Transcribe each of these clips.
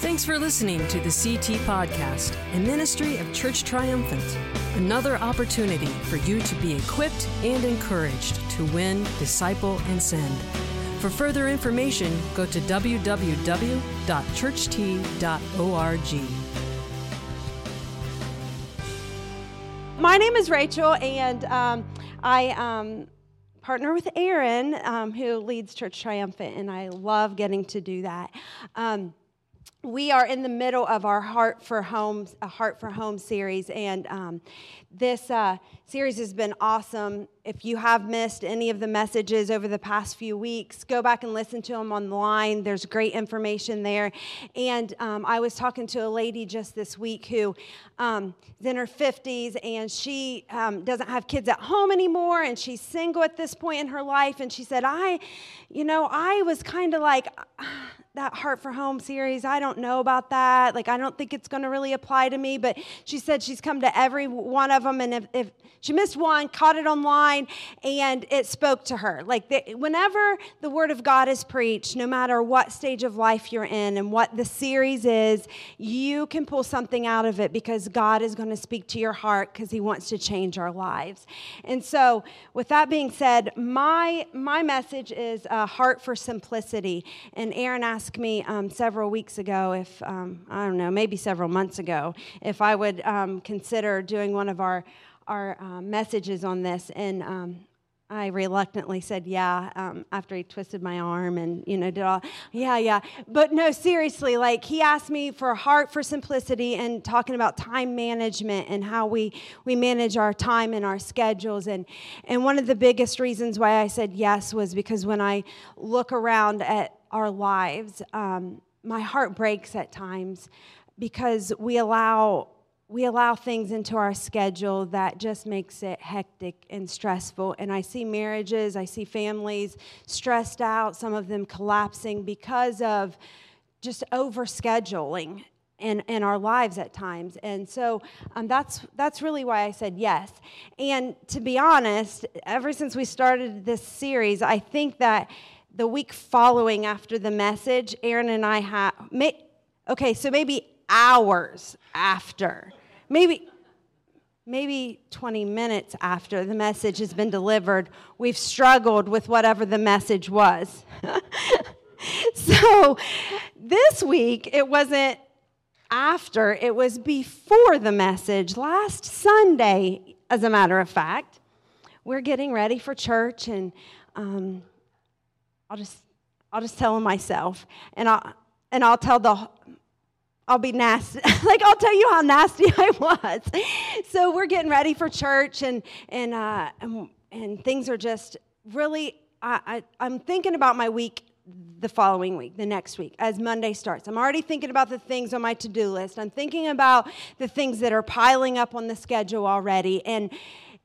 Thanks for listening to the CT Podcast, a ministry of Church Triumphant. Another opportunity for you to be equipped and encouraged to win, disciple, and send. For further information, go to www.churcht.org. My name is Rachel, and um, I um, partner with Aaron, um, who leads Church Triumphant, and I love getting to do that. Um, we are in the middle of our Heart for Home, a Heart for Home series, and um, this uh, series has been awesome. If you have missed any of the messages over the past few weeks, go back and listen to them online. There's great information there. And um, I was talking to a lady just this week who um, is in her 50s, and she um, doesn't have kids at home anymore, and she's single at this point in her life. And she said, "I, you know, I was kind of like." That Heart for Home series, I don't know about that. Like, I don't think it's going to really apply to me. But she said she's come to every one of them. And if, if she missed one, caught it online, and it spoke to her. Like, the, whenever the Word of God is preached, no matter what stage of life you're in and what the series is, you can pull something out of it because God is going to speak to your heart because He wants to change our lives. And so, with that being said, my, my message is a heart for simplicity. And Aaron asked me um, several weeks ago if, um, I don't know, maybe several months ago, if I would um, consider doing one of our, our uh, messages on this. And um, I reluctantly said yeah um, after he twisted my arm and, you know, did all, yeah, yeah. But no, seriously, like he asked me for a heart for simplicity and talking about time management and how we, we manage our time and our schedules. And, and one of the biggest reasons why I said yes was because when I look around at our lives, um, my heart breaks at times because we allow we allow things into our schedule that just makes it hectic and stressful. And I see marriages, I see families stressed out, some of them collapsing because of just overscheduling in, in our lives at times. And so um, that's, that's really why I said yes. And to be honest, ever since we started this series, I think that the week following after the message, Aaron and I had, okay, so maybe hours after, maybe, maybe 20 minutes after the message has been delivered, we've struggled with whatever the message was. so this week, it wasn't after, it was before the message. Last Sunday, as a matter of fact, we're getting ready for church and um, I'll just I'll just tell myself, and I'll and I'll tell the I'll be nasty. like I'll tell you how nasty I was. so we're getting ready for church, and and uh, and, and things are just really. I, I I'm thinking about my week the following week, the next week, as Monday starts. I'm already thinking about the things on my to do list. I'm thinking about the things that are piling up on the schedule already. And,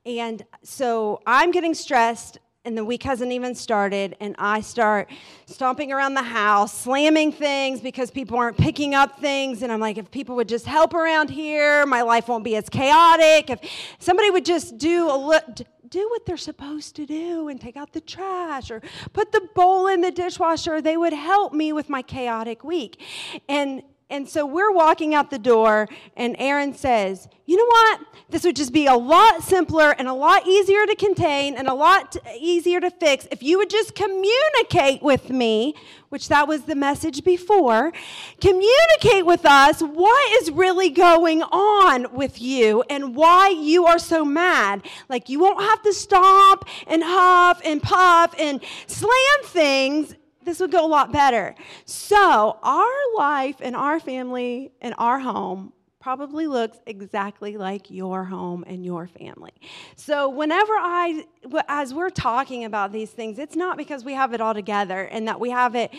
and so I'm getting stressed and the week hasn't even started, and I start stomping around the house, slamming things because people aren't picking up things. And I'm like, if people would just help around here, my life won't be as chaotic. If somebody would just do a look, do what they're supposed to do and take out the trash or put the bowl in the dishwasher, they would help me with my chaotic week. And and so we're walking out the door, and Aaron says, You know what? This would just be a lot simpler and a lot easier to contain and a lot easier to fix if you would just communicate with me, which that was the message before. Communicate with us what is really going on with you and why you are so mad. Like, you won't have to stomp and huff and puff and slam things this would go a lot better. So, our life and our family and our home probably looks exactly like your home and your family. So, whenever I, as we're talking about these things, it's not because we have it all together and that we have it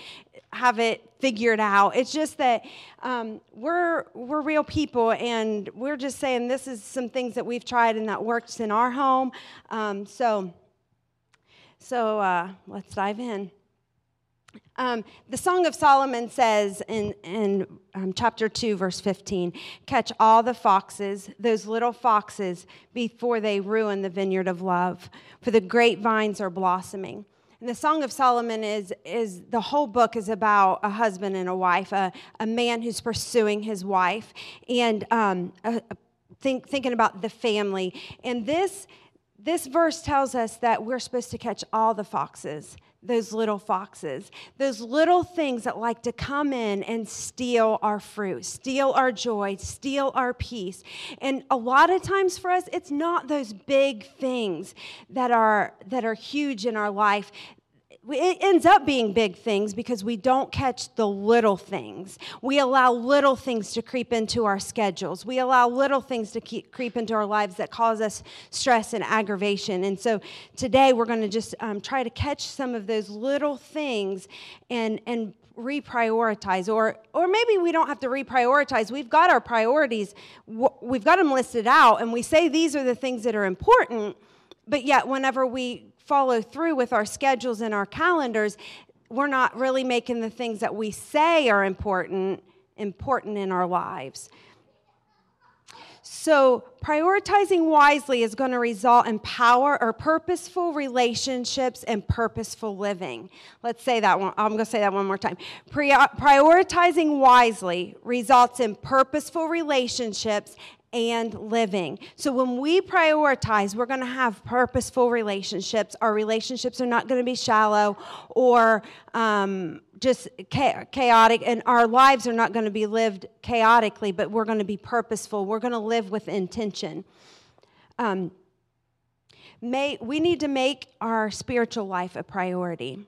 have it figured out. It's just that um, we're we're real people, and we're just saying this is some things that we've tried and that works in our home. Um, so, so uh, let's dive in. Um, the Song of Solomon says in, in um, chapter 2, verse 15 Catch all the foxes, those little foxes, before they ruin the vineyard of love, for the grapevines are blossoming. And the Song of Solomon is, is the whole book is about a husband and a wife, a, a man who's pursuing his wife, and um, a, a think, thinking about the family. And this, this verse tells us that we're supposed to catch all the foxes those little foxes, those little things that like to come in and steal our fruit, steal our joy, steal our peace. And a lot of times for us, it's not those big things that are that are huge in our life it ends up being big things because we don't catch the little things. We allow little things to creep into our schedules. We allow little things to keep, creep into our lives that cause us stress and aggravation. And so today we're going to just um, try to catch some of those little things and, and reprioritize or or maybe we don't have to reprioritize we've got our priorities we've got them listed out and we say these are the things that are important but yet whenever we follow through with our schedules and our calendars, we're not really making the things that we say are important important in our lives. So, prioritizing wisely is going to result in power or purposeful relationships and purposeful living. Let's say that one. I'm going to say that one more time. Prioritizing wisely results in purposeful relationships and living. So when we prioritize, we're going to have purposeful relationships. Our relationships are not going to be shallow or um, just chaotic, and our lives are not going to be lived chaotically, but we're going to be purposeful. We're going to live with intention. Um, may, we need to make our spiritual life a priority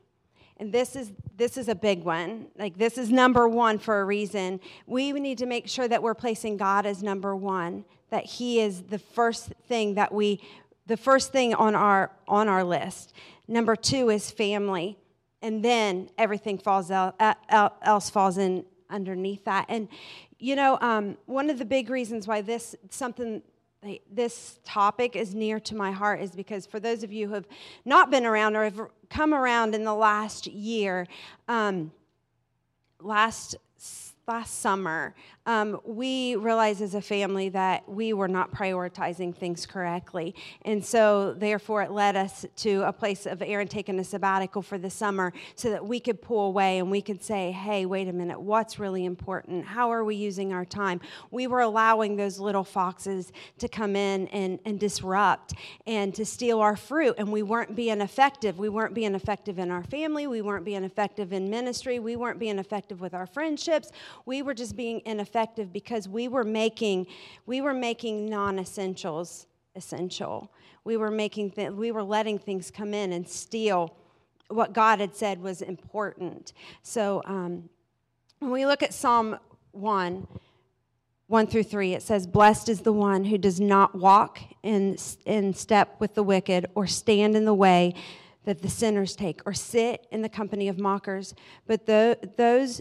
and this is this is a big one. Like this is number one for a reason. We need to make sure that we're placing god as number one that he is the first thing that we the first thing on our on our list. Number two is family and then everything falls out, else falls in underneath that. And you know um, one of the big reasons why this something this topic is near to my heart is because for those of you who have not been around or have come around in the last year, um, last last summer, um, we realized as a family that we were not prioritizing things correctly. And so, therefore, it led us to a place of Aaron taking a sabbatical for the summer so that we could pull away and we could say, hey, wait a minute, what's really important? How are we using our time? We were allowing those little foxes to come in and, and disrupt and to steal our fruit, and we weren't being effective. We weren't being effective in our family, we weren't being effective in ministry, we weren't being effective with our friendships we were just being ineffective because we were making we were making non-essentials essential. We were making th- we were letting things come in and steal what God had said was important. So um, when we look at Psalm one. 1 through 3, it says, Blessed is the one who does not walk in, in step with the wicked, or stand in the way that the sinners take, or sit in the company of mockers. But the, those,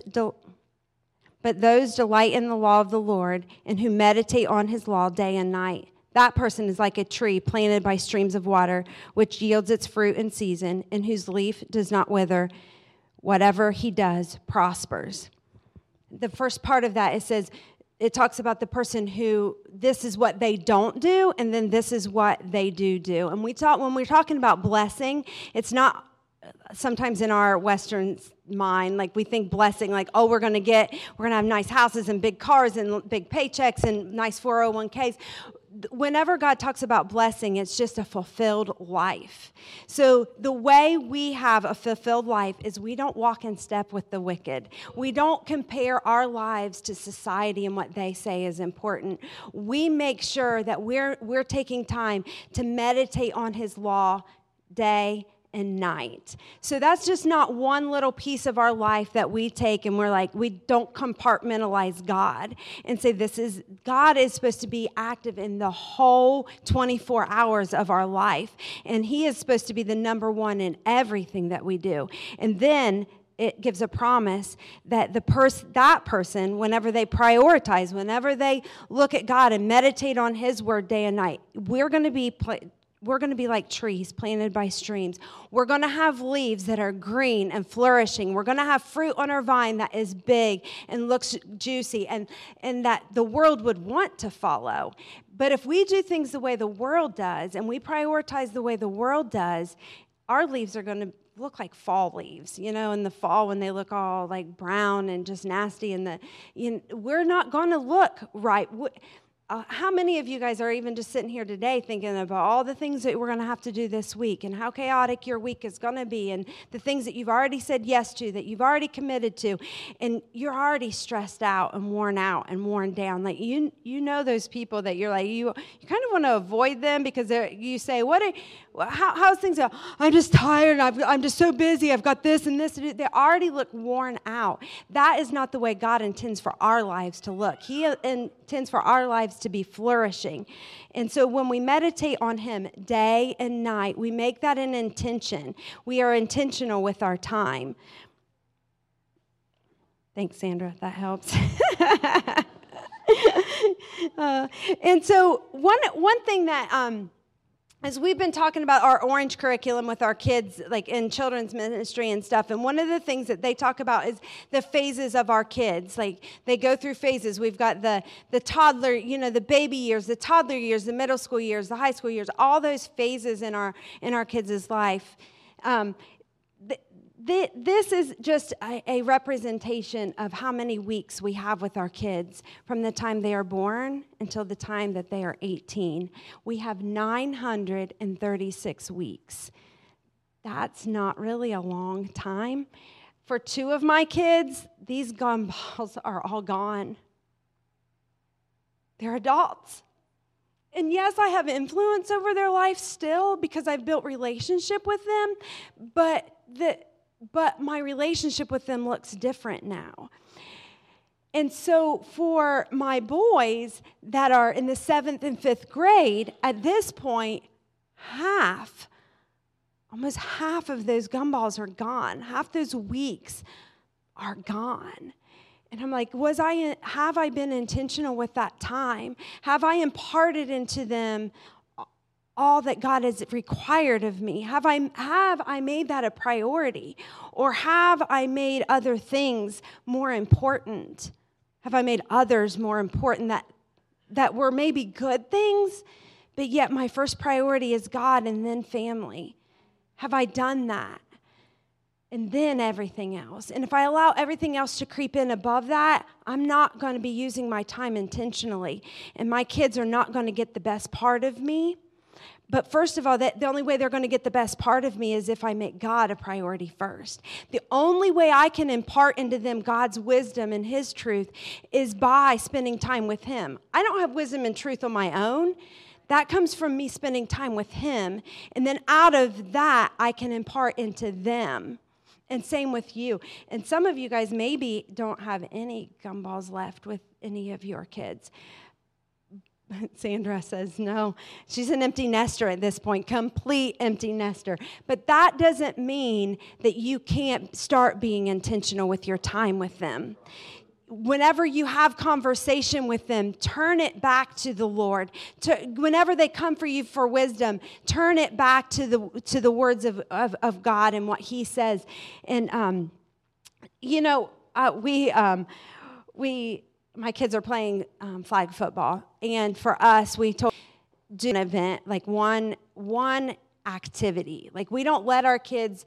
but those delight in the law of the Lord and who meditate on his law day and night. That person is like a tree planted by streams of water, which yields its fruit in season, and whose leaf does not wither. Whatever he does prospers. The first part of that it says it talks about the person who this is what they don't do, and then this is what they do do. And we talk when we're talking about blessing, it's not sometimes in our Western mind, like we think blessing, like, oh, we're going to get, we're going to have nice houses and big cars and big paychecks and nice 401ks. Whenever God talks about blessing, it's just a fulfilled life. So, the way we have a fulfilled life is we don't walk in step with the wicked. We don't compare our lives to society and what they say is important. We make sure that we're, we're taking time to meditate on His law day and night. So that's just not one little piece of our life that we take and we're like, we don't compartmentalize God and say, this is, God is supposed to be active in the whole 24 hours of our life. And He is supposed to be the number one in everything that we do. And then it gives a promise that the pers- that person whenever they prioritize whenever they look at god and meditate on his word day and night we're going to be pl- we're going to be like trees planted by streams. We're going to have leaves that are green and flourishing. We're going to have fruit on our vine that is big and looks juicy and, and that the world would want to follow. But if we do things the way the world does and we prioritize the way the world does, our leaves are going to look like fall leaves, you know, in the fall when they look all like brown and just nasty. And the, you know, we're not going to look right uh, how many of you guys are even just sitting here today thinking about all the things that we're going to have to do this week and how chaotic your week is going to be and the things that you've already said yes to, that you've already committed to, and you're already stressed out and worn out and worn down? Like you, you know those people that you're like you, you kind of want to avoid them because you say, "What? Are, how, how's things? Go? I'm just tired. i I'm just so busy. I've got this and this to do." They already look worn out. That is not the way God intends for our lives to look. He intends for our lives to be flourishing. And so when we meditate on Him day and night, we make that an intention. We are intentional with our time. Thanks, Sandra. That helps. uh, and so one one thing that um, as we've been talking about our orange curriculum with our kids like in children's ministry and stuff and one of the things that they talk about is the phases of our kids. Like they go through phases. We've got the the toddler you know the baby years the toddler years the middle school years the high school years all those phases in our in our kids' life. Um, this is just a, a, representation of how many weeks we have with our kids from the time they are born until the time that they are 18. We have 936 weeks. That's not really a long time. For two of my kids, these gumballs are all gone. They're adults. And yes, I have influence over their life still because I've built relationship with them, but the but my relationship with them looks different now. And so, for my boys that are in the seventh and fifth grade, at this point, half, almost half of those gumballs are gone. Half those weeks are gone. And I'm like, was I have I been intentional with that time? Have I imparted into them all that God has required of me? Have I, have I made that a priority? Or have I made other things more important? Have I made others more important that, that were maybe good things, but yet my first priority is God and then family? Have I done that? And then everything else. And if I allow everything else to creep in above that, I'm not going to be using my time intentionally. And my kids are not going to get the best part of me but first of all, that the only way they're going to get the best part of me is if I make God a priority first. The only way I can impart into them God's wisdom and His truth is by spending time with Him. I don't have wisdom and truth on my own. That comes from me spending time with Him. And then out of that, I can impart into them. And same with you. And some of you guys maybe don't have any gumballs left with any of your kids. Sandra says no. She's an empty nester at this point, complete empty nester. But that doesn't mean that you can't start being intentional with your time with them. Whenever you have conversation with them, turn it back to the Lord. To, whenever they come for you for wisdom, turn it back to the to the words of, of, of God and what He says. And um, you know, uh, we um, we my kids are playing um, flag football, and for us, we told do an event like one one activity. Like we don't let our kids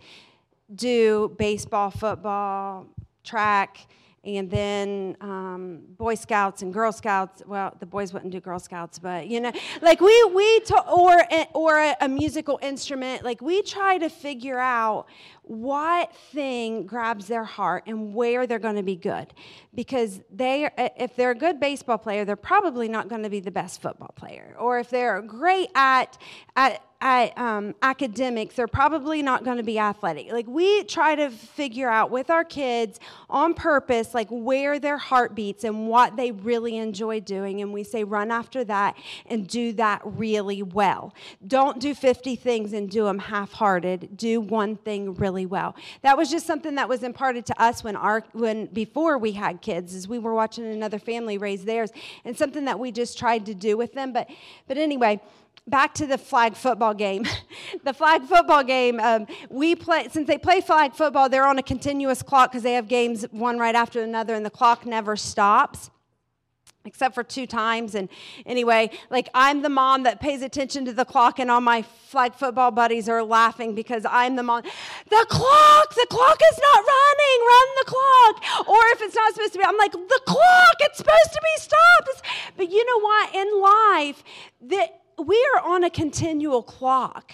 do baseball, football, track and then um, Boy Scouts and Girl Scouts. Well, the boys wouldn't do Girl Scouts, but you know, like we we to, or or a, a musical instrument. Like we try to figure out what thing grabs their heart and where they're going to be good, because they if they're a good baseball player, they're probably not going to be the best football player, or if they're great at at at um, academics, they're probably not going to be athletic. Like we try to figure out with our kids on purpose, like where their heart beats and what they really enjoy doing, and we say run after that and do that really well. Don't do 50 things and do them half-hearted. Do one thing really well. That was just something that was imparted to us when our when before we had kids, as we were watching another family raise theirs, and something that we just tried to do with them. But but anyway back to the flag football game. the flag football game, um, we play, since they play flag football, they're on a continuous clock because they have games one right after another and the clock never stops. Except for two times. And anyway, like I'm the mom that pays attention to the clock, and all my flag football buddies are laughing because I'm the mom. The clock, the clock is not running, run the clock. Or if it's not supposed to be, I'm like, the clock, it's supposed to be stopped. But you know what? In life, that we are on a continual clock.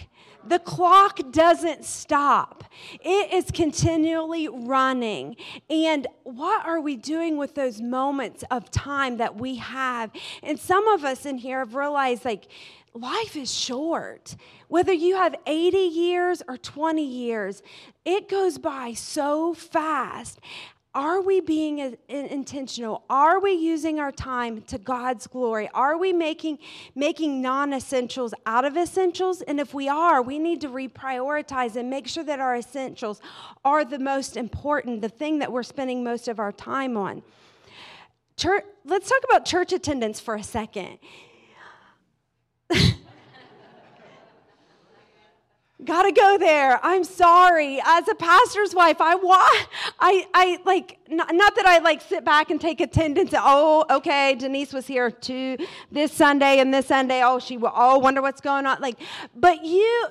The clock doesn't stop, it is continually running. And what are we doing with those moments of time that we have? And some of us in here have realized like, life is short. Whether you have 80 years or 20 years, it goes by so fast. Are we being intentional? Are we using our time to God's glory? Are we making, making non essentials out of essentials? And if we are, we need to reprioritize and make sure that our essentials are the most important, the thing that we're spending most of our time on. Church, let's talk about church attendance for a second. Gotta go there. I'm sorry. As a pastor's wife i want i i like not, not, that i like sit back and take attendance oh okay denise was here too this sunday and this sunday oh she will oh wonder what's going on like but you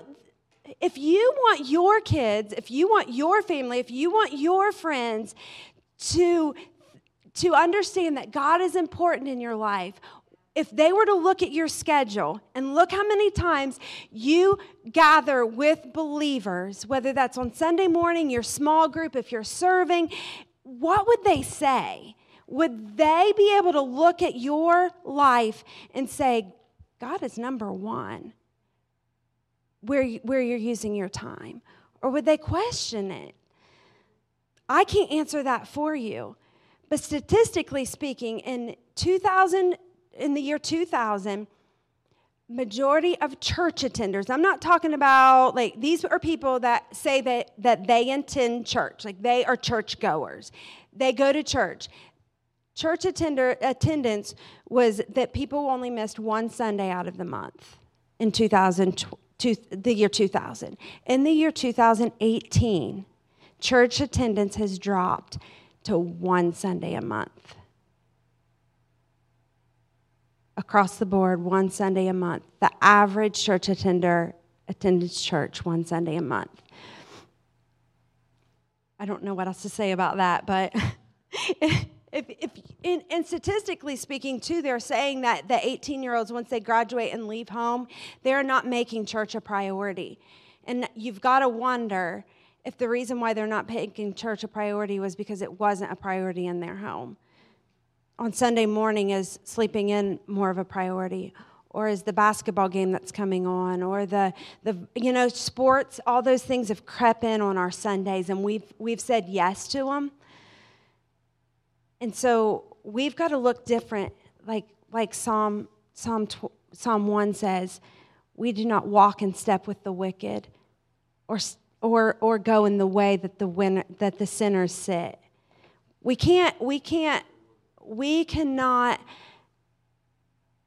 if you want your kids if you want your family if you want your friends to to understand that god is important in your life if they were to look at your schedule and look how many times you gather with believers, whether that's on Sunday morning, your small group, if you're serving, what would they say? Would they be able to look at your life and say, God is number one where, where you're using your time? Or would they question it? I can't answer that for you. But statistically speaking, in 2000, in the year 2000, majority of church attenders i'm not talking about like these are people that say that that they attend church like they are church goers. They go to church. Church attender attendance was that people only missed one sunday out of the month in 2000 the year 2000 in the year 2018 church attendance has dropped to one sunday a month across the board one Sunday a month. The average church attender attends church one Sunday a month. I don't know what else to say about that, but if, if in, and statistically speaking, too, they're saying that the 18 year olds, once they graduate and leave home, they're not making church a priority. And you've got to wonder if the reason why they're not making church a priority was because it wasn't a priority in their home on Sunday morning is sleeping in more of a priority? Or is the basketball game that's coming on, or the, the you know sports, all those things have crept in on our Sundays, and we've we've said yes to them. And so we've got to look different, like like Psalm Psalm Psalm one says, we do not walk in step with the wicked, or or or go in the way that the winner, that the sinners sit. We can't we can't we cannot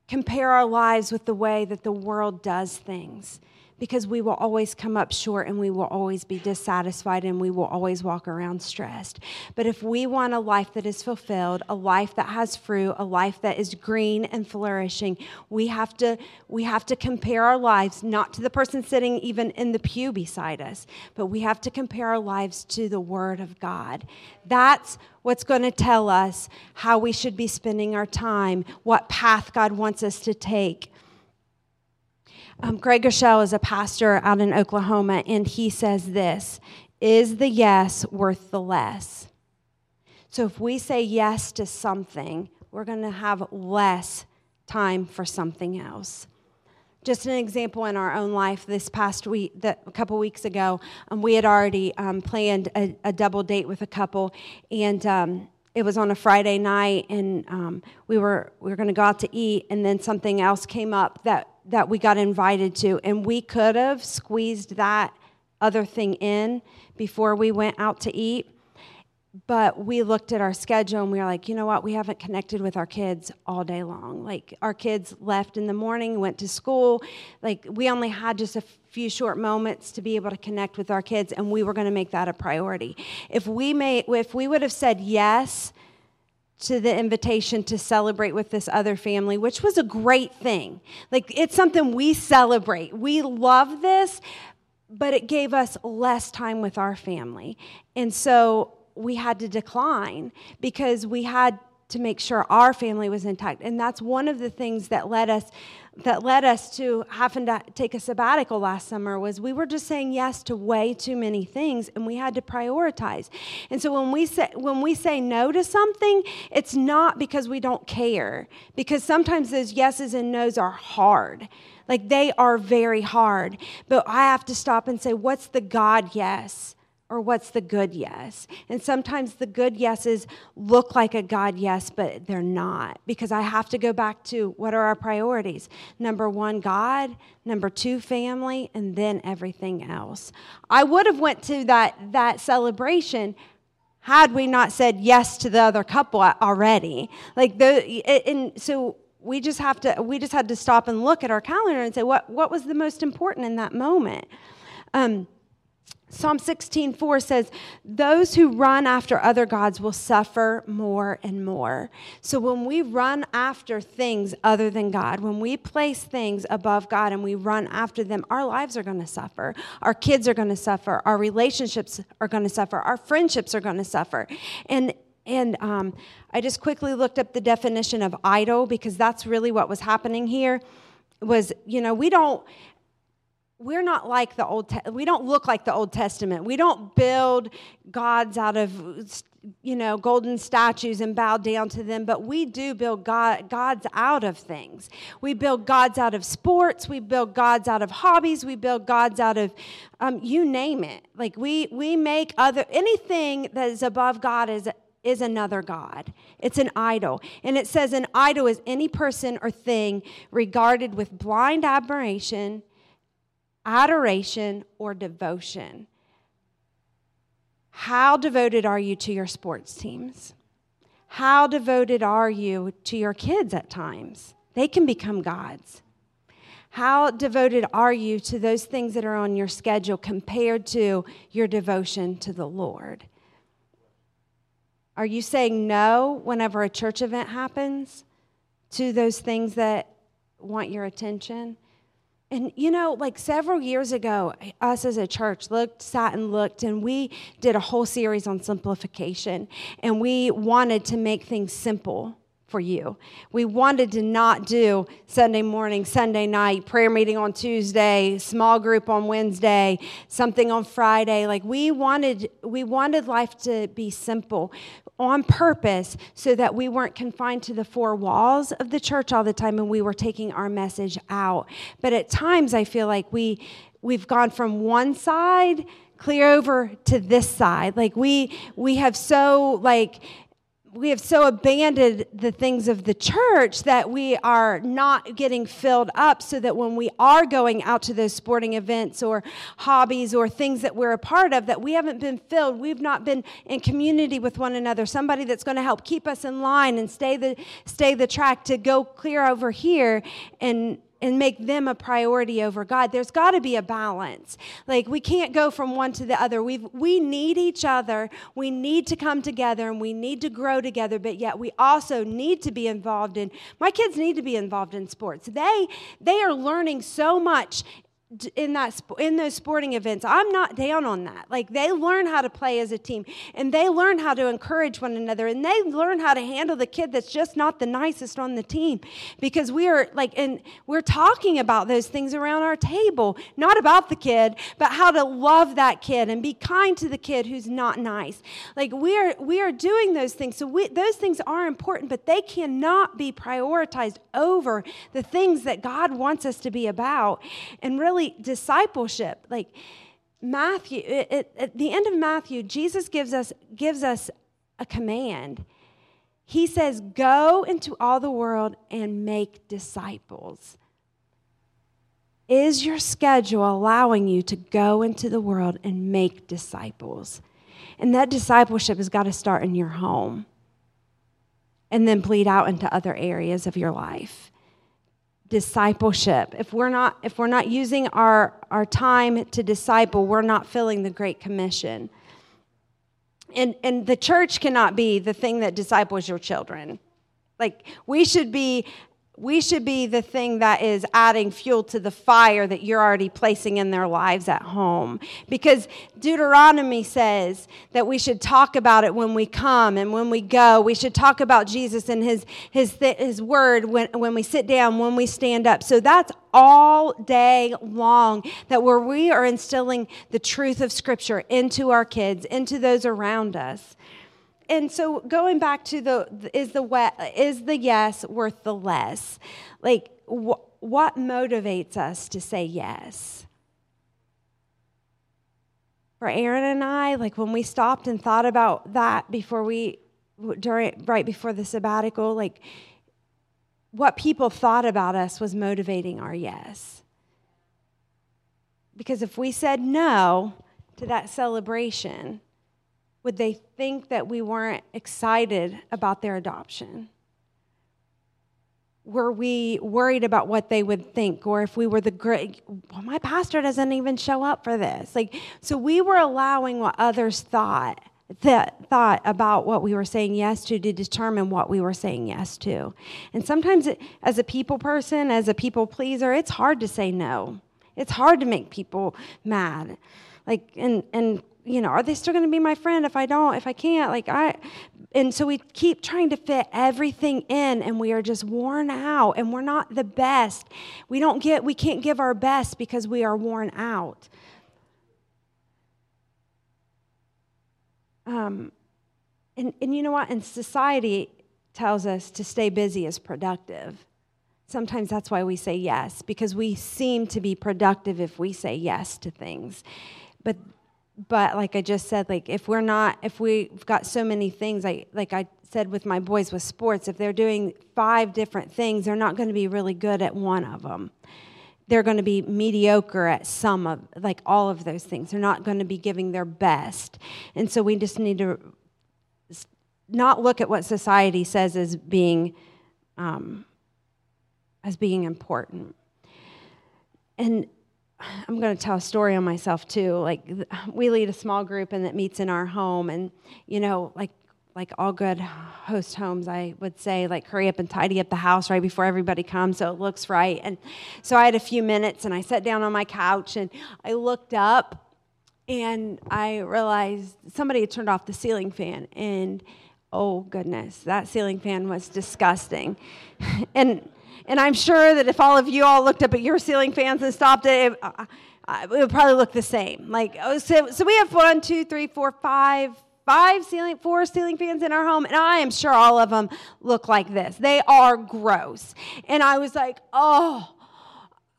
compare our lives with the way that the world does things because we will always come up short and we will always be dissatisfied and we will always walk around stressed. But if we want a life that is fulfilled, a life that has fruit, a life that is green and flourishing, we have to we have to compare our lives not to the person sitting even in the pew beside us, but we have to compare our lives to the word of God. That's what's going to tell us how we should be spending our time, what path God wants us to take. Um, Craig Groeschel is a pastor out in Oklahoma, and he says this Is the yes worth the less? So if we say yes to something, we're going to have less time for something else. Just an example in our own life, this past week, the, a couple weeks ago, um, we had already um, planned a, a, double date with a couple, and um, it was on a Friday night, and um, we were we were going to go out to eat, and then something else came up that that we got invited to, and we could have squeezed that other thing in before we went out to eat. But we looked at our schedule and we were like, you know what? We haven't connected with our kids all day long. Like, our kids left in the morning, went to school. Like, we only had just a few short moments to be able to connect with our kids, and we were going to make that a priority. If we, made, if we would have said yes to the invitation to celebrate with this other family, which was a great thing. Like, it's something we celebrate. We love this, but it gave us less time with our family. And so we had to decline because we had to make sure our family was intact. And that's one of the things that led us that led us to having to take a sabbatical last summer was we were just saying yes to way too many things and we had to prioritize. And so when we say when we say no to something, it's not because we don't care. Because sometimes those yeses and nos are hard. Like they are very hard. But I have to stop and say, what's the God yes? Or what's the good yes? And sometimes the good yeses look like a God yes, but they're not because I have to go back to what are our priorities? Number 1 God, number 2 family, and then everything else. I would have went to that that celebration had we not said yes to the other couple already. Like the and so we just have to we just had to stop and look at our calendar and say what what was the most important in that moment. Um, Psalm 16:4 says, "Those who run after other gods will suffer more and more." So when we run after things other than God, when we place things above God and we run after them, our lives are going to suffer. Our kids are going to suffer. Our relationships are going to suffer. Our friendships are going to suffer. And and um, I just quickly looked up the definition of idol because that's really what was happening here. Was you know we don't we're not like the old Te- we don't look like the old testament. We don't build gods out of you know golden statues and bow down to them but we do build God, gods out of things. We build gods out of sports. We build gods out of hobbies. We build gods out of um, you name it. Like we we make other anything that is above god is is another God. It's an idol. And it says an idol is any person or thing regarded with blind admiration adoration, or devotion. How devoted are you to your sports teams? How devoted are you to your kids at times? They can become gods. How devoted are you to those things that are on your schedule compared to your devotion to the Lord? Are you saying no whenever a church event happens to those things that want your attention? And you know, like several years ago, us as a church looked, sat and looked, and we did a whole series on simplification. And we wanted to make things simple for you. We wanted to not do Sunday morning, Sunday night, prayer meeting on Tuesday, small group on Wednesday, something on Friday. Like we wanted we wanted life to be simple on purpose so that we weren't confined to the four walls of the church all the time and we were taking our message out. But at times I feel like we we've gone from one side clear over to this side like we we have so like we have so abandoned the things of the church that we are not getting filled up so that when we are going out to those sporting events or hobbies or things that we're a part of that we haven't been filled. We've not been in community with one another. Somebody that's going to help keep us in line and stay the stay the track to go clear over here and and make them a priority over God. There's got to be a balance. Like we can't go from one to the other. We we need each other. We need to come together and we need to grow together, but yet we also need to be involved in My kids need to be involved in sports. They they are learning so much in that in those sporting events i'm not down on that. Like they learn how to play as a team and they learn how to encourage one another and they learn how to handle the kid that's just not the nicest on the team because we are like and we're talking about those things around our table not about the kid but how to love that kid and be kind to the kid who's not nice. Like we are we are doing those things so we, those things are important but they cannot be prioritized over the things that god wants us to be about. And really really discipleship. Like Matthew, it, it, at the end of Matthew, Jesus gives us, gives us a command. He says, Go into all the world and make disciples. Is your schedule allowing you to go into the world and make disciples? And that discipleship has got to start in your home and then bleed out into other areas of your life discipleship if we're not if we're not using our our time to disciple we're not filling the great commission and, and the church cannot be the thing that disciples your children. Like, we should be we should be the thing that is adding fuel to the fire that you're already placing in their lives at home. Because Deuteronomy says that we should talk about it when we come and when we go. We should talk about Jesus and his, his, his word when, when we sit down, when we stand up. So that's all day long that where we are instilling the truth of Scripture into our kids, into those around us and so going back to the is the is the yes worth the less? Like wh- what motivates us to say yes? For Aaron and I, like when we stopped and thought about that before we during right before the sabbatical, like what people thought about us was motivating our yes. Because if we said no to that celebration, would they think that we weren't excited about their adoption? Were we worried about what they would think, or if we were the great, well, my pastor doesn't even show up for this? Like, so we were allowing what others thought that thought about what we were saying yes to to determine what we were saying yes to. And sometimes, it, as a people person, as a people pleaser, it's hard to say no. It's hard to make people mad. Like, and and you know, are they still going to be my friend if I don't, if I can't? Like, I, and so we keep trying to fit everything in and we are just worn out and we're not the best. We don't get, we can't give our best because we are worn out. Um, and, and you know what? And society tells us to stay busy is productive. Sometimes that's why we say yes, because we seem to be productive if we say yes to things. But but like I just said, like if we're not, if we've got so many things, like like I said with my boys with sports, if they're doing five different things, they're not going to be really good at one of them. They're going to be mediocre at some of, like all of those things. They're not going to be giving their best, and so we just need to not look at what society says as being, um, as being important. And I'm going to tell a story on myself too. Like we lead a small group and that meets in our home, and you know, like like all good host homes, I would say, like hurry up and tidy up the house right before everybody comes so it looks right. And so I had a few minutes, and I sat down on my couch and I looked up, and I realized somebody had turned off the ceiling fan, and oh goodness, that ceiling fan was disgusting, and and I'm sure that if all of you all looked up at your ceiling fans and stopped it, it, uh, uh, it would probably look the same. Like, oh, so, so we have one, two, three, four, five, five ceiling, four ceiling fans in our home, and I am sure all of them look like this. They are gross. And I was like, oh,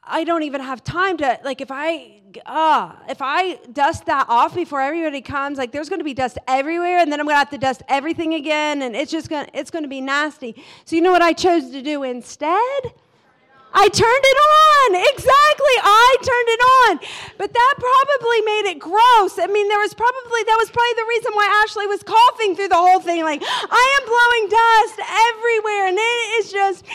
I don't even have time to, like, if I uh, if I dust that off before everybody comes, like there's going to be dust everywhere, and then I'm going to have to dust everything again, and it's just going to, it's going to be nasty. So you know what I chose to do instead? I turned it on. Exactly. I turned it on. But that probably made it gross. I mean, there was probably, that was probably the reason why Ashley was coughing through the whole thing. Like, I am blowing dust everywhere. And it is just,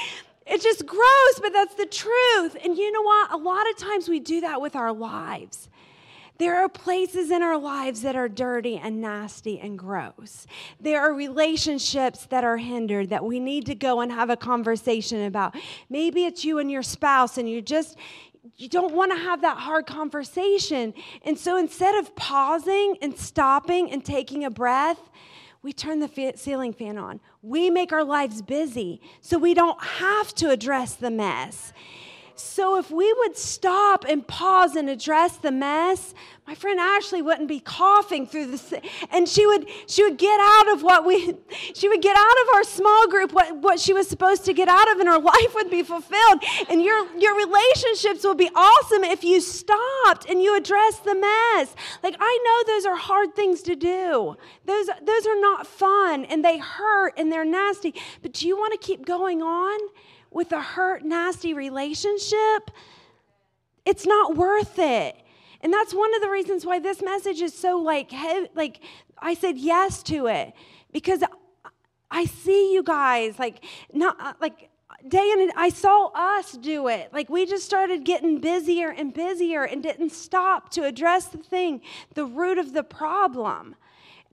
it's just gross, but that's the truth. And you know what? A lot of times we do that with our lives. There are places in our lives that are dirty and nasty and gross. There are relationships that are hindered that we need to go and have a conversation about. Maybe it's you and your spouse, and you just you don't want to have that hard conversation. And so instead of pausing and stopping and taking a breath, we turn the ceiling fan on. We make our lives busy so we don't have to address the mess. So if we would stop and pause and address the mess, my friend Ashley wouldn't be coughing through the and she would she would get out of what we she would get out of our small group what, what she was supposed to get out of and her life would be fulfilled. And your your relationships would be awesome if you stopped and you addressed the mess. Like I know those are hard things to do. Those those are not fun and they hurt and they're nasty. But do you want to keep going on? With a hurt, nasty relationship, it's not worth it. And that's one of the reasons why this message is so like like I said yes to it because I see you guys like not uh, like day and I saw us do it. Like we just started getting busier and busier and didn't stop to address the thing, the root of the problem.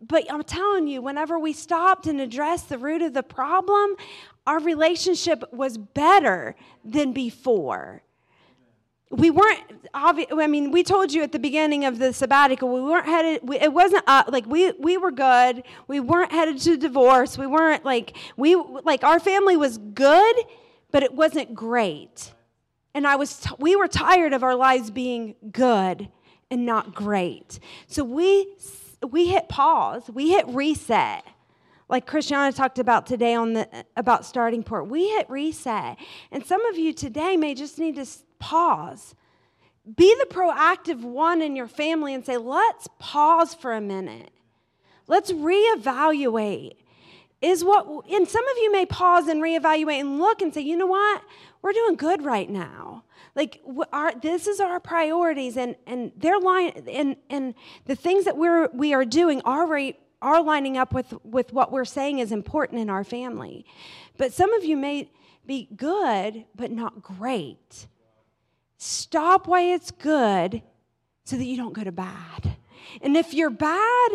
but I'm telling you, whenever we stopped and addressed the root of the problem, our relationship was better than before. We weren't, obvi- I mean, we told you at the beginning of the sabbatical, we weren't headed, we, it wasn't uh, like we, we were good. We weren't headed to divorce. We weren't like, we, like our family was good, but it wasn't great. And I was, t- we were tired of our lives being good and not great. So we we hit pause, we hit reset. Like Christiana talked about today on the about starting port. We hit reset. And some of you today may just need to pause. Be the proactive one in your family and say, "Let's pause for a minute. Let's reevaluate." Is what and some of you may pause and reevaluate and look and say, "You know what? We're doing good right now." like our, this is our priorities and and their line and and the things that we're we are doing are right are lining up with with what we're saying is important in our family. But some of you may be good but not great. Stop while it's good so that you don't go to bad. And if you're bad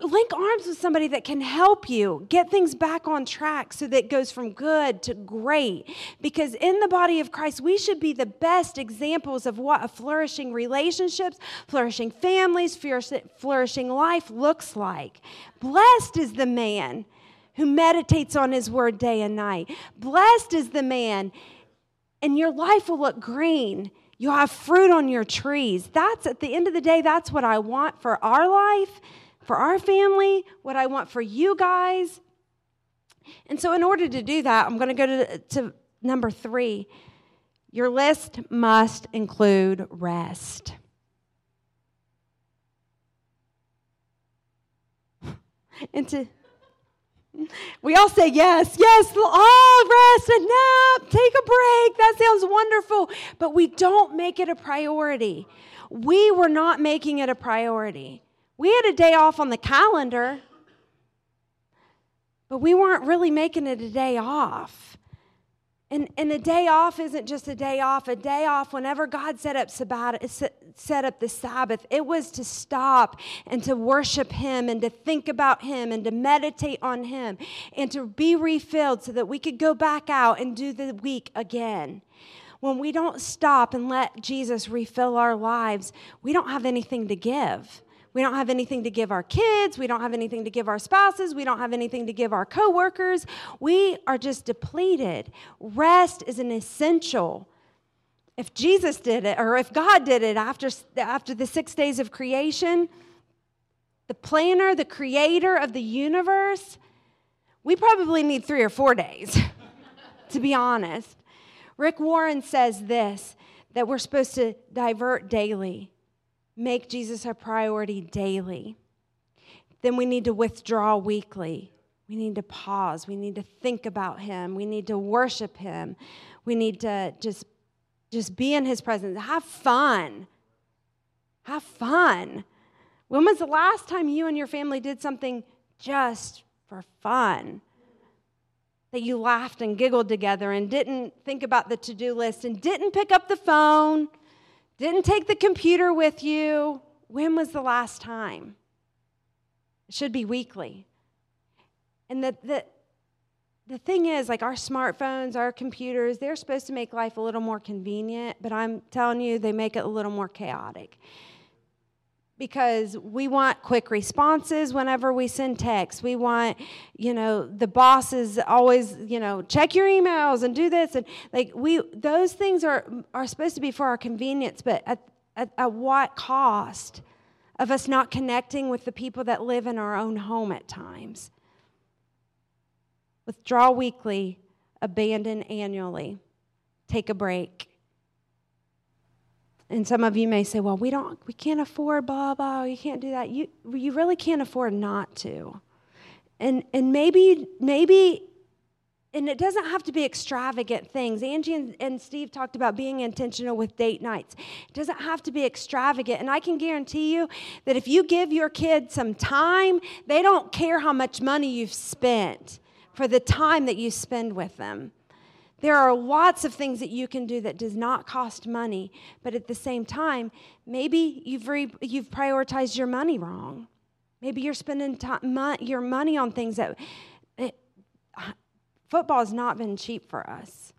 link arms with somebody that can help you get things back on track so that it goes from good to great. Because in the body of Christ, we should be the best examples of what a flourishing relationships, flourishing families, flourishing life looks like. Blessed is the man who meditates on his word day and night. Blessed is the man, and your life will look green. You'll have fruit on your trees. That's at the end of the day, that's what I want for our life for our family, what I want for you guys. And so, in order to do that, I'm going to go to, to number three. Your list must include rest. And to, we all say yes, yes, oh, rest, a nap, take a break. That sounds wonderful. But we don't make it a priority. We were not making it a priority. We had a day off on the calendar, but we weren't really making it a day off. And, and a day off isn't just a day off. A day off, whenever God set up, Sabbath, set up the Sabbath, it was to stop and to worship Him and to think about Him and to meditate on Him and to be refilled so that we could go back out and do the week again. When we don't stop and let Jesus refill our lives, we don't have anything to give. We don't have anything to give our kids. We don't have anything to give our spouses. We don't have anything to give our coworkers. We are just depleted. Rest is an essential. If Jesus did it, or if God did it after, after the six days of creation, the planner, the creator of the universe, we probably need three or four days, to be honest. Rick Warren says this that we're supposed to divert daily make Jesus a priority daily. Then we need to withdraw weekly. We need to pause. We need to think about him. We need to worship him. We need to just just be in his presence. Have fun. Have fun. When was the last time you and your family did something just for fun? That you laughed and giggled together and didn't think about the to do list and didn't pick up the phone didn't take the computer with you. When was the last time? It should be weekly. And the, the, the thing is, like our smartphones, our computers, they're supposed to make life a little more convenient, but I'm telling you, they make it a little more chaotic because we want quick responses whenever we send texts. We want, you know, the bosses always, you know, check your emails and do this and like we those things are are supposed to be for our convenience, but at at, at what cost of us not connecting with the people that live in our own home at times? Withdraw weekly, abandon annually. Take a break. And some of you may say, well, we don't, we can't afford blah, blah, you can't do that. You, you really can't afford not to. And, and maybe, maybe, and it doesn't have to be extravagant things. Angie and, and Steve talked about being intentional with date nights. It doesn't have to be extravagant. And I can guarantee you that if you give your kid some time, they don't care how much money you've spent for the time that you spend with them. There are lots of things that you can do that does not cost money, but at the same time, maybe you've, re- you've prioritized your money wrong. Maybe you're spending time, your money on things that it, football has not been cheap for us.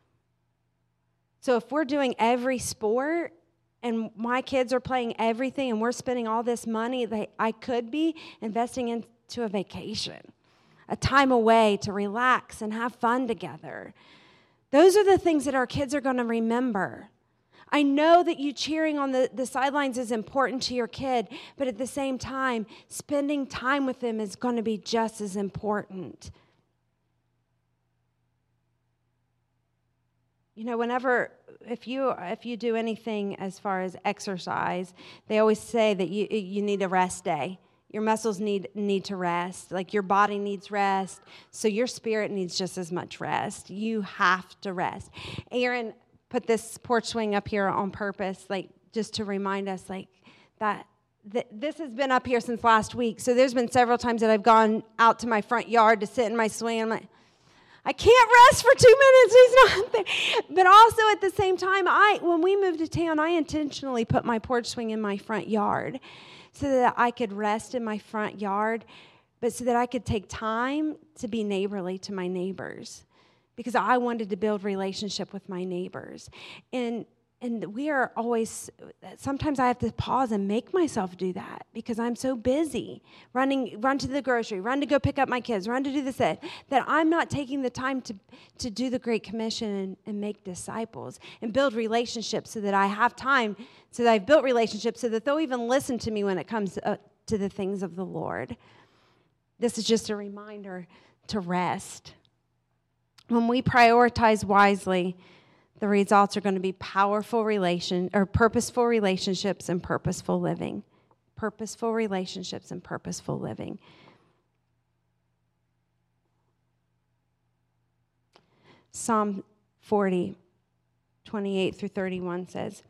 So if we're doing every sport and my kids are playing everything and we're spending all this money I could be investing into a vacation, a time away to relax and have fun together. Those are the things that our kids are going to remember. I know that you cheering on the, the sidelines is important to your kid, but at the same time, spending time with them is going to be just as important. You know, whenever if you if you do anything as far as exercise, they always say that you you need a rest day. Your muscles need need to rest. Like your body needs rest, so your spirit needs just as much rest. You have to rest. Aaron put this porch swing up here on purpose, like just to remind us, like that. this has been up here since last week. So there's been several times that I've gone out to my front yard to sit in my swing. I'm like, I can't rest for two minutes. He's not there. But also at the same time, I when we moved to town, I intentionally put my porch swing in my front yard so that I could rest in my front yard, but so that I could take time to be neighborly to my neighbors because I wanted to build relationship with my neighbors. And and we are always sometimes i have to pause and make myself do that because i'm so busy running run to the grocery run to go pick up my kids run to do this that, that i'm not taking the time to, to do the great commission and, and make disciples and build relationships so that i have time so that i've built relationships so that they'll even listen to me when it comes to, uh, to the things of the lord. This is just a reminder to rest. When we prioritize wisely, the results are going to be powerful relation or purposeful relationships and purposeful living. Purposeful relationships and purposeful living. Psalm 40, 28 through 31 says,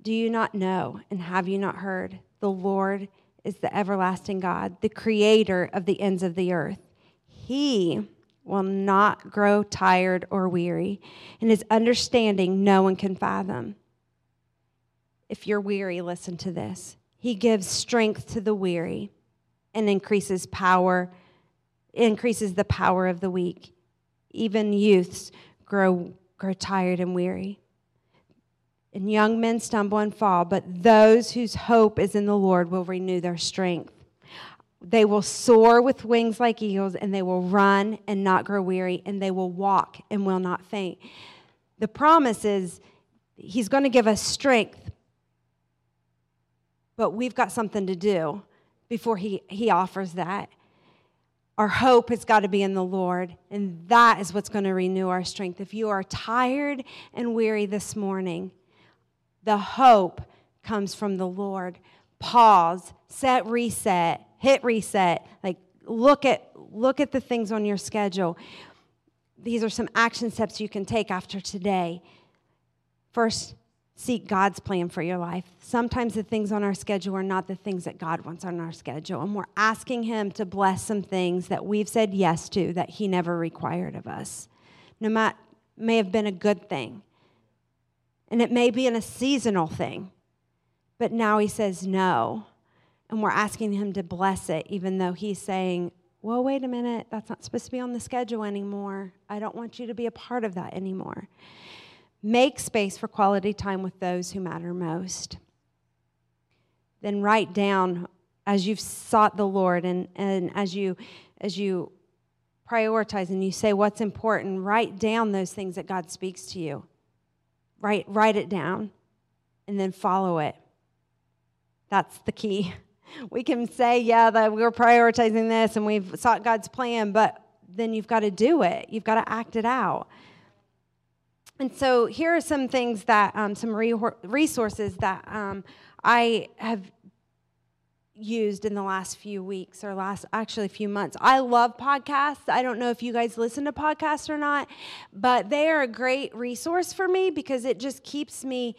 Do you not know and have you not heard? The Lord is the everlasting God, the creator of the ends of the earth. He will not grow tired or weary, and his understanding no one can fathom. If you're weary, listen to this. He gives strength to the weary and increases power, increases the power of the weak. Even youths grow, grow tired and weary. And young men stumble and fall, but those whose hope is in the Lord will renew their strength. They will soar with wings like eagles, and they will run and not grow weary, and they will walk and will not faint. The promise is He's going to give us strength, but we've got something to do before He, he offers that. Our hope has got to be in the Lord, and that is what's going to renew our strength. If you are tired and weary this morning, the hope comes from the Lord. Pause, set, reset, hit reset, like look at look at the things on your schedule. These are some action steps you can take after today. First, seek God's plan for your life. Sometimes the things on our schedule are not the things that God wants on our schedule, and we're asking Him to bless some things that we've said yes to that He never required of us. No matter may have been a good thing, and it may be in a seasonal thing, but now He says no and we're asking him to bless it, even though he's saying, Well, wait a minute, that's not supposed to be on the schedule anymore. I don't want you to be a part of that anymore. Make space for quality time with those who matter most. Then write down as you've sought the Lord and, and as you as you prioritize and you say what's important, write down those things that God speaks to you. Write, write it down and then follow it. That's the key. We can say, yeah, that we're prioritizing this and we've sought God's plan, but then you've got to do it. You've got to act it out. And so here are some things that, um, some re- resources that um, I have used in the last few weeks or last actually a few months. I love podcasts. I don't know if you guys listen to podcasts or not, but they are a great resource for me because it just keeps me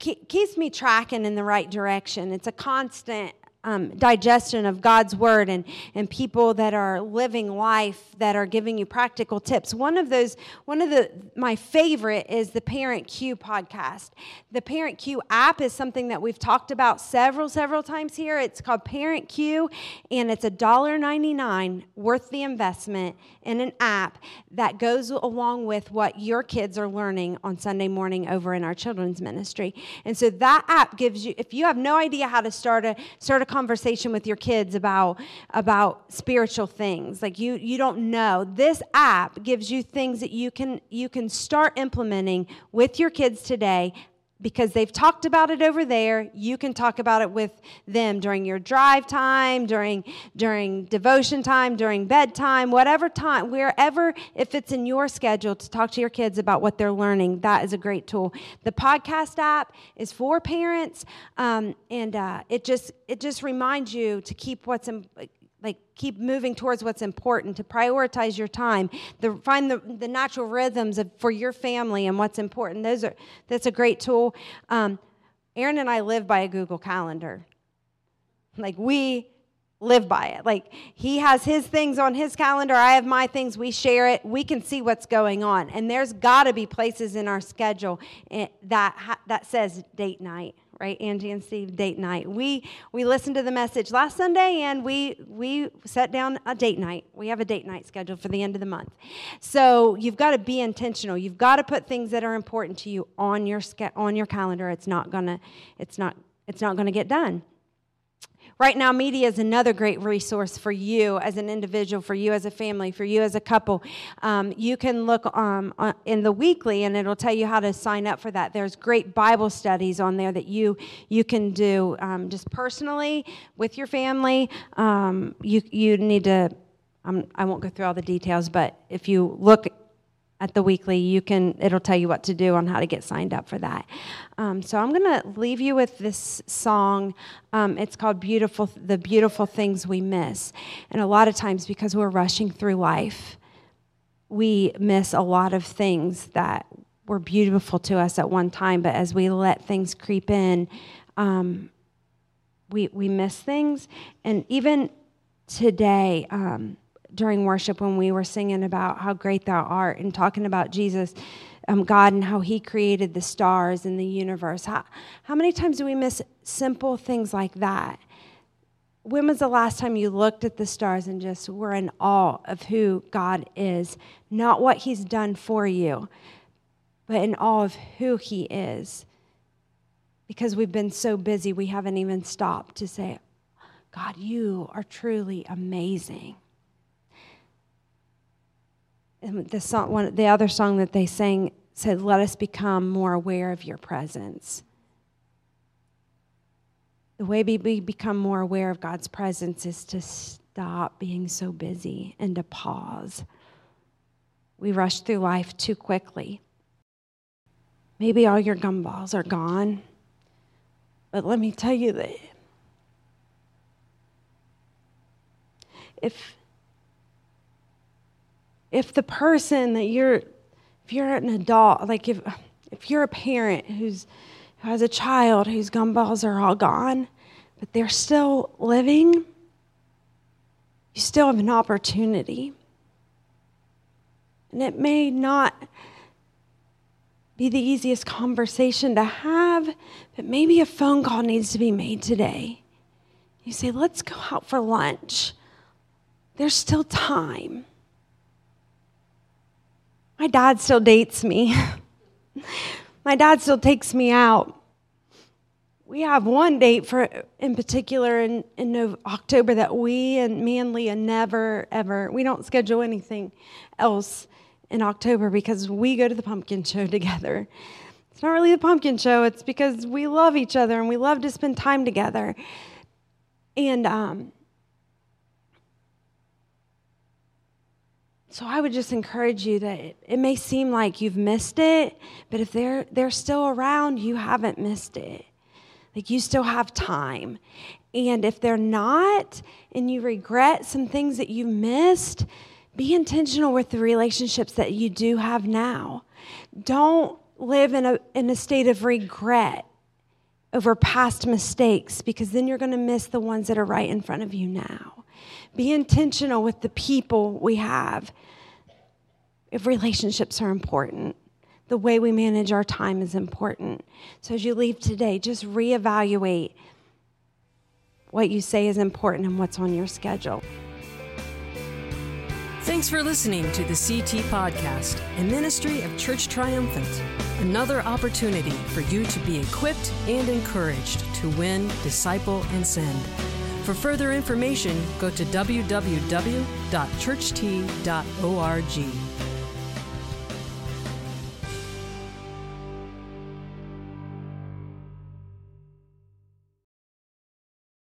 keeps me tracking in the right direction. It's a constant um, digestion of God's word and, and people that are living life that are giving you practical tips. One of those, one of the, my favorite is the Parent Cue podcast. The Parent Cue app is something that we've talked about several, several times here. It's called Parent Cue and it's a $1.99 worth the investment in an app that goes along with what your kids are learning on Sunday morning over in our children's ministry. And so that app gives you, if you have no idea how to start a, start a conversation with your kids about about spiritual things. Like you you don't know. This app gives you things that you can you can start implementing with your kids today because they've talked about it over there. You can talk about it with them during your drive time during during devotion time during bedtime whatever time wherever if it's in your schedule to talk to your kids about what they're learning. That is a great tool. The podcast app is for parents um, and uh, it just it just reminds you to keep what's in, like keep moving towards what's important to prioritize your time the, find the, the natural rhythms of, for your family and what's important. Those are that's a great tool. Um, aaron and i live by a google calendar. Like we live by it. Like he has his things on his calendar i have my things we share it we can see what's going on. And there's got to be places in our schedule eh, that that says date night right? Angie and Steve date night. We we listened to the message last Sunday and we we set down a date night. We have a date night scheduled for the end of the month. So you've got to be intentional. You've got to put things that are important to you on your on your calendar. It's not gonna it's not it's not gonna get done. Right Now Media is another great resource for you as an individual, for you as a family, for you as a couple. Um, you can look um, in the weekly and it'll tell you how to sign up for that. There's great Bible studies on there that you, you can do um, just personally with your family. Um, you, you need to, um, I won't go through all the details, but if you look at the weekly you can it'll tell you what to do on how to get signed up for that. Um, so i'm going to leave you with this song. Um, it's called beautiful the beautiful things we miss. And a lot of times because we're rushing through life we miss a lot of things that were beautiful to us at one time. But as we let things creep in um, we, we miss things. And even today um, during worship when we were singing about how great thou art and talking about Jesus, um, God, and how he created the stars and the universe. How, how many times do we miss simple things like that? When was the last time you looked at the stars and just were in awe of who God is? Not what he's done for you, but in awe of who he is. Because we've been so busy, we haven't even stopped to say, God, you are truly amazing Um, the song, one, the other song that they sang said, "Let us become more aware of your presence." The way we become more aware of God's presence is to stop being so busy and to pause. We rush through life too quickly. Maybe all your gumballs are gone, but let me tell you that if if the person that you're, if you're an adult, like if, if you're a parent who's, who has a child whose gumballs are all gone, but they're still living, you still have an opportunity. And it may not be the easiest conversation to have, but maybe a phone call needs to be made today. You say, let's go out for lunch. There's still time. My dad still dates me. My dad still takes me out. We have one date for in particular in, in October that we and me and Leah never ever we don't schedule anything else in October because we go to the pumpkin show together. It's not really the pumpkin show, it's because we love each other and we love to spend time together. And um, So I would just encourage you that it, may seem like you've missed it, but if they're they're still around, you haven't missed it. Like you still have time. And if they're not and you regret some things that you missed, be intentional with the relationships that you do have now. Don't live in a in a state of regret over past mistakes because then you're going to miss the ones that are right in front of you now. Be intentional with the people we have. If relationships are important, the way we manage our time is important. So as you leave today, just reevaluate what you say is important and what's on your schedule. Thanks for listening to the CT Podcast, a ministry of Church Triumphant. Another opportunity for you to be equipped and encouraged to win, disciple, and send. For further information, go to www.churcht.org.